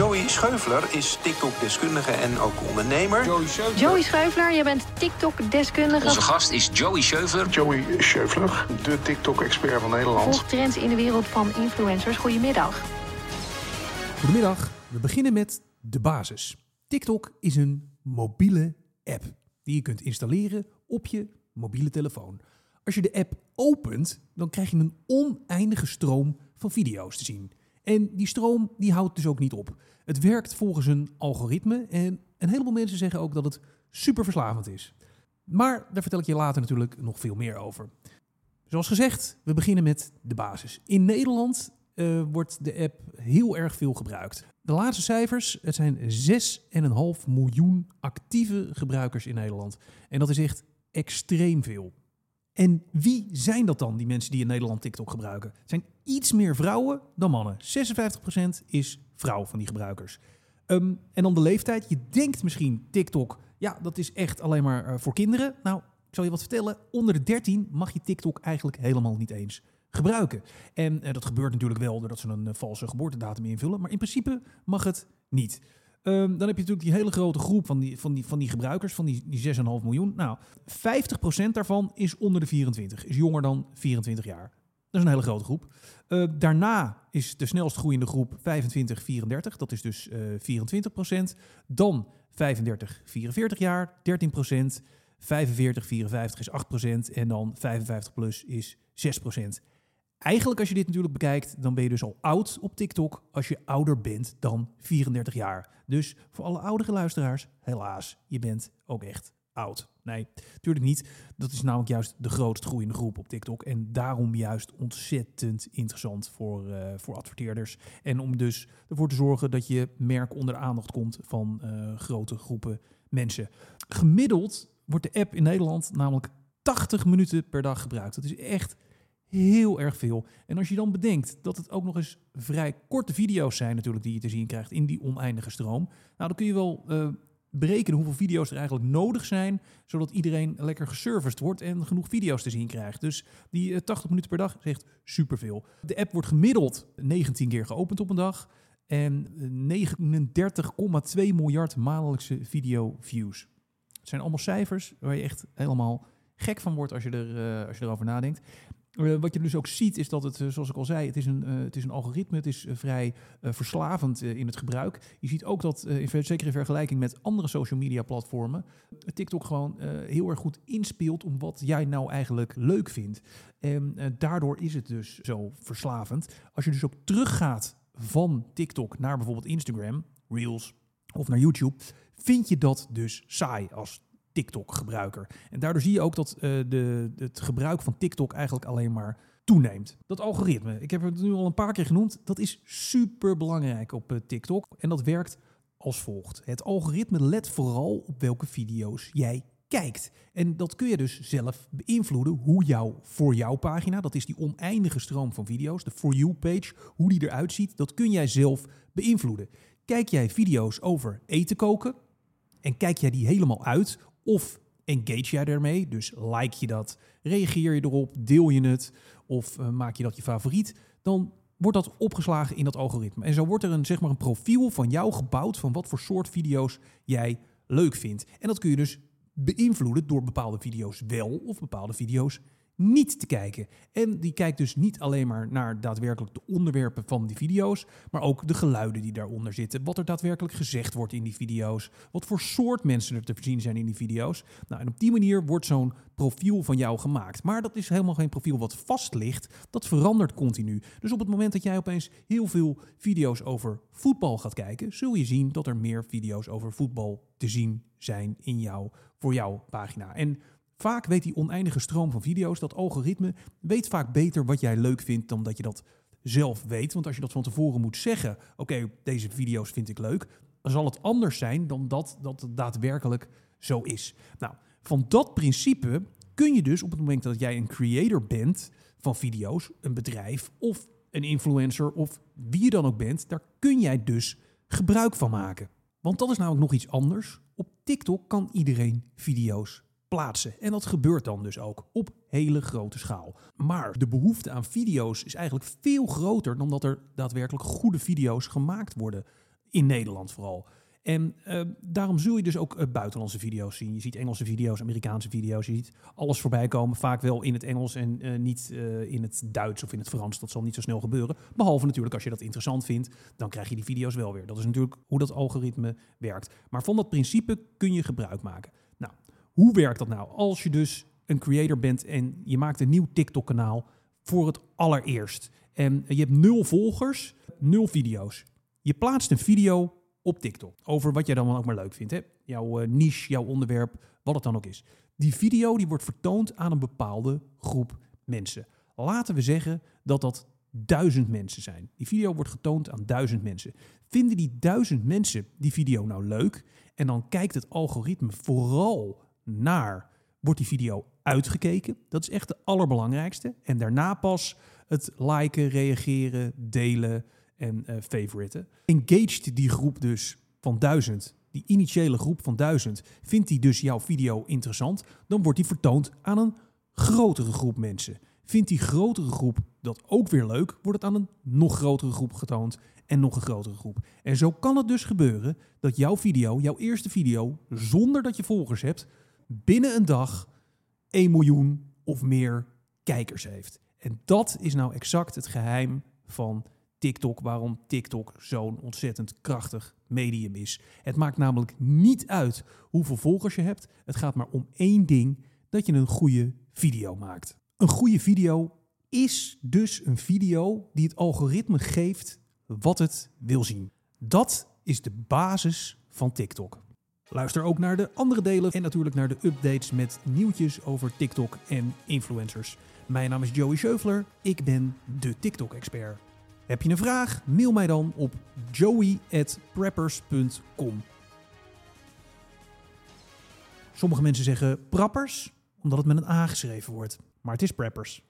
Joey Scheufler is TikTok-deskundige en ook ondernemer. Joey Scheufler. Joey je bent TikTok-deskundige. Onze gast is Joey Scheufler. Joey Scheufler, de TikTok-expert van Nederland. Volgt trends in de wereld van influencers. Goedemiddag. Goedemiddag, we beginnen met de basis. TikTok is een mobiele app die je kunt installeren op je mobiele telefoon. Als je de app opent, dan krijg je een oneindige stroom van video's te zien. En die stroom die houdt dus ook niet op. Het werkt volgens een algoritme en een heleboel mensen zeggen ook dat het super verslavend is. Maar daar vertel ik je later natuurlijk nog veel meer over. Zoals gezegd, we beginnen met de basis. In Nederland uh, wordt de app heel erg veel gebruikt. De laatste cijfers, het zijn 6,5 miljoen actieve gebruikers in Nederland. En dat is echt extreem veel. En wie zijn dat dan, die mensen die in Nederland TikTok gebruiken? Het zijn iets meer vrouwen dan mannen. 56% is vrouw van die gebruikers. Um, en dan de leeftijd. Je denkt misschien TikTok, ja, dat is echt alleen maar uh, voor kinderen. Nou, ik zal je wat vertellen. Onder de 13 mag je TikTok eigenlijk helemaal niet eens gebruiken. En uh, dat gebeurt natuurlijk wel doordat ze een uh, valse geboortedatum invullen. Maar in principe mag het niet. Um, dan heb je natuurlijk die hele grote groep van die, van die, van die gebruikers, van die, die 6,5 miljoen. Nou, 50% daarvan is onder de 24, is jonger dan 24 jaar. Dat is een hele grote groep. Uh, daarna is de snelst groeiende groep 25-34, dat is dus uh, 24%. Dan 35-44 jaar, 13%. 45-54 is 8% en dan 55 plus is 6%. Eigenlijk als je dit natuurlijk bekijkt, dan ben je dus al oud op TikTok als je ouder bent dan 34 jaar. Dus voor alle oudere luisteraars, helaas, je bent ook echt Nee, natuurlijk niet. Dat is namelijk juist de grootst groeiende groep op TikTok. En daarom juist ontzettend interessant voor, uh, voor adverteerders. En om dus ervoor te zorgen dat je merk onder de aandacht komt van uh, grote groepen mensen. Gemiddeld wordt de app in Nederland namelijk 80 minuten per dag gebruikt. Dat is echt heel erg veel. En als je dan bedenkt dat het ook nog eens vrij korte video's zijn natuurlijk die je te zien krijgt in die oneindige stroom. Nou, dan kun je wel uh, berekenen hoeveel video's er eigenlijk nodig zijn, zodat iedereen lekker geserviced wordt en genoeg video's te zien krijgt. Dus die uh, 80 minuten per dag echt superveel. De app wordt gemiddeld 19 keer geopend op een dag en 39,2 miljard maandelijkse video views. Het zijn allemaal cijfers waar je echt helemaal gek van wordt als je, er, uh, als je erover nadenkt. Uh, wat je dus ook ziet is dat het, uh, zoals ik al zei, het is een, uh, het is een algoritme. Het is vrij verslavend in het gebruik. Je ziet ook dat, in, zeker in vergelijking met andere social media platformen, TikTok gewoon heel erg goed inspeelt om wat jij nou eigenlijk leuk vindt. En daardoor is het dus zo verslavend. Als je dus ook teruggaat van TikTok naar bijvoorbeeld Instagram, Reels of naar YouTube, vind je dat dus saai als TikTok-gebruiker. En daardoor zie je ook dat uh, de, het gebruik van TikTok eigenlijk alleen maar toeneemt. Dat algoritme, ik heb het nu al een paar keer genoemd, dat is super belangrijk op uh, TikTok. En dat werkt als volgt. Het algoritme let vooral op welke video's jij kijkt. En dat kun je dus zelf beïnvloeden hoe jouw voor jou pagina, dat is die oneindige stroom van video's, de for you page, hoe die eruit ziet, dat kun jij zelf beïnvloeden. Kijk jij video's over eten koken en kijk jij die helemaal uit of engage jij ermee, dus like je dat, reageer je erop, deel je het of uh, maak je dat je favoriet, dan wordt dat opgeslagen in dat algoritme. En zo wordt er een, zeg maar een profiel van jou gebouwd van wat voor soort video's jij leuk vindt. En dat kun je dus beïnvloeden door bepaalde video's wel of bepaalde video's niet te kijken. En die kijkt dus niet alleen maar naar daadwerkelijk de onderwerpen van die video's, maar ook de geluiden die daaronder zitten. Wat er daadwerkelijk gezegd wordt in die video's. Wat voor soort mensen er te zien zijn in die video's. Nou, en op die manier wordt zo'n profiel van jou gemaakt. Maar dat is helemaal geen profiel wat vast ligt. Dat verandert continu. Dus op het moment dat jij opeens heel veel video's over voetbal gaat kijken, zul je zien dat er meer video's over voetbal te zien zijn in jou, voor jouw pagina. En Vaak weet die oneindige stroom van video's, dat algoritme, weet vaak beter wat jij leuk vindt dan dat je dat zelf weet. Want als je dat van tevoren moet zeggen, oké, deze video's vind ik leuk, dan zal het anders zijn dan dat dat daadwerkelijk zo is. Nou, van dat principe kun je dus op het moment dat jij een creator bent van video's, een bedrijf of een influencer of wie je dan ook bent, daar kun jij dus gebruik van maken. Want dat is namelijk nog iets anders. Op TikTok kan iedereen video's plaatsen. En dat gebeurt dan dus ook op hele grote schaal. Maar de behoefte aan video's is eigenlijk veel groter dan dat er daadwerkelijk goede video's gemaakt worden in Nederland vooral. En uh, daarom zul je dus ook uh, buitenlandse video's zien. Je ziet Engelse video's, Amerikaanse video's. Je ziet alles voorbij komen. Vaak wel in het Engels en uh, niet in het Duits of in het Frans. Dat zal niet zo snel gebeuren. Behalve natuurlijk als je dat interessant vindt. Dan krijg je die video's wel weer. Dat is natuurlijk hoe dat algoritme werkt. Maar van dat principe kun je gebruik maken. Hoe werkt dat nou? Als je dus een creator bent en je maakt een nieuw TikTok-kanaal voor het allereerst. En je hebt nul volgers, nul video's. Je plaatst een video op TikTok. Over wat jij dan ook maar leuk vindt. Hè? Jouw uh, niche, jouw onderwerp, wat het dan ook is. Die video die wordt vertoond aan een bepaalde groep mensen. Laten we zeggen dat dat duizend mensen zijn. Die video wordt getoond aan duizend mensen. Vinden die duizend mensen die video nou leuk? En dan kijkt het algoritme vooral naar, wordt die video uitgekeken? Dat is echt de allerbelangrijkste. En daarna pas het liken, reageren, delen, en uh, favoriten. Engaged die groep dus van duizend, die initiële groep van duizend, vindt die dus jouw video interessant, dan wordt die vertoond aan een grotere groep mensen. Vindt die grotere groep dat ook weer leuk, wordt het aan een nog grotere groep getoond en nog een grotere groep. En zo kan het dus gebeuren dat jouw video, jouw eerste video, zonder dat je volgers hebt, binnen een dag 1 miljoen of meer kijkers heeft. En dat is nou exact het geheim van TikTok, waarom TikTok zo'n ontzettend krachtig medium is. Het maakt namelijk niet uit hoeveel volgers je hebt. Het gaat maar om één ding: dat je een goede video maakt. Een goede video is dus een video die het algoritme geeft wat het wil zien. Dat is de basis van TikTok. Luister ook naar de andere delen en natuurlijk naar de updates met nieuwtjes over TikTok en influencers. Mijn naam is Joey Scheufler, ik ben de TikTok-expert. Heb je een vraag? Mail mij dan op joey.preppers.com. Sommige mensen zeggen prappers, omdat het met een A geschreven wordt. Maar het is preppers.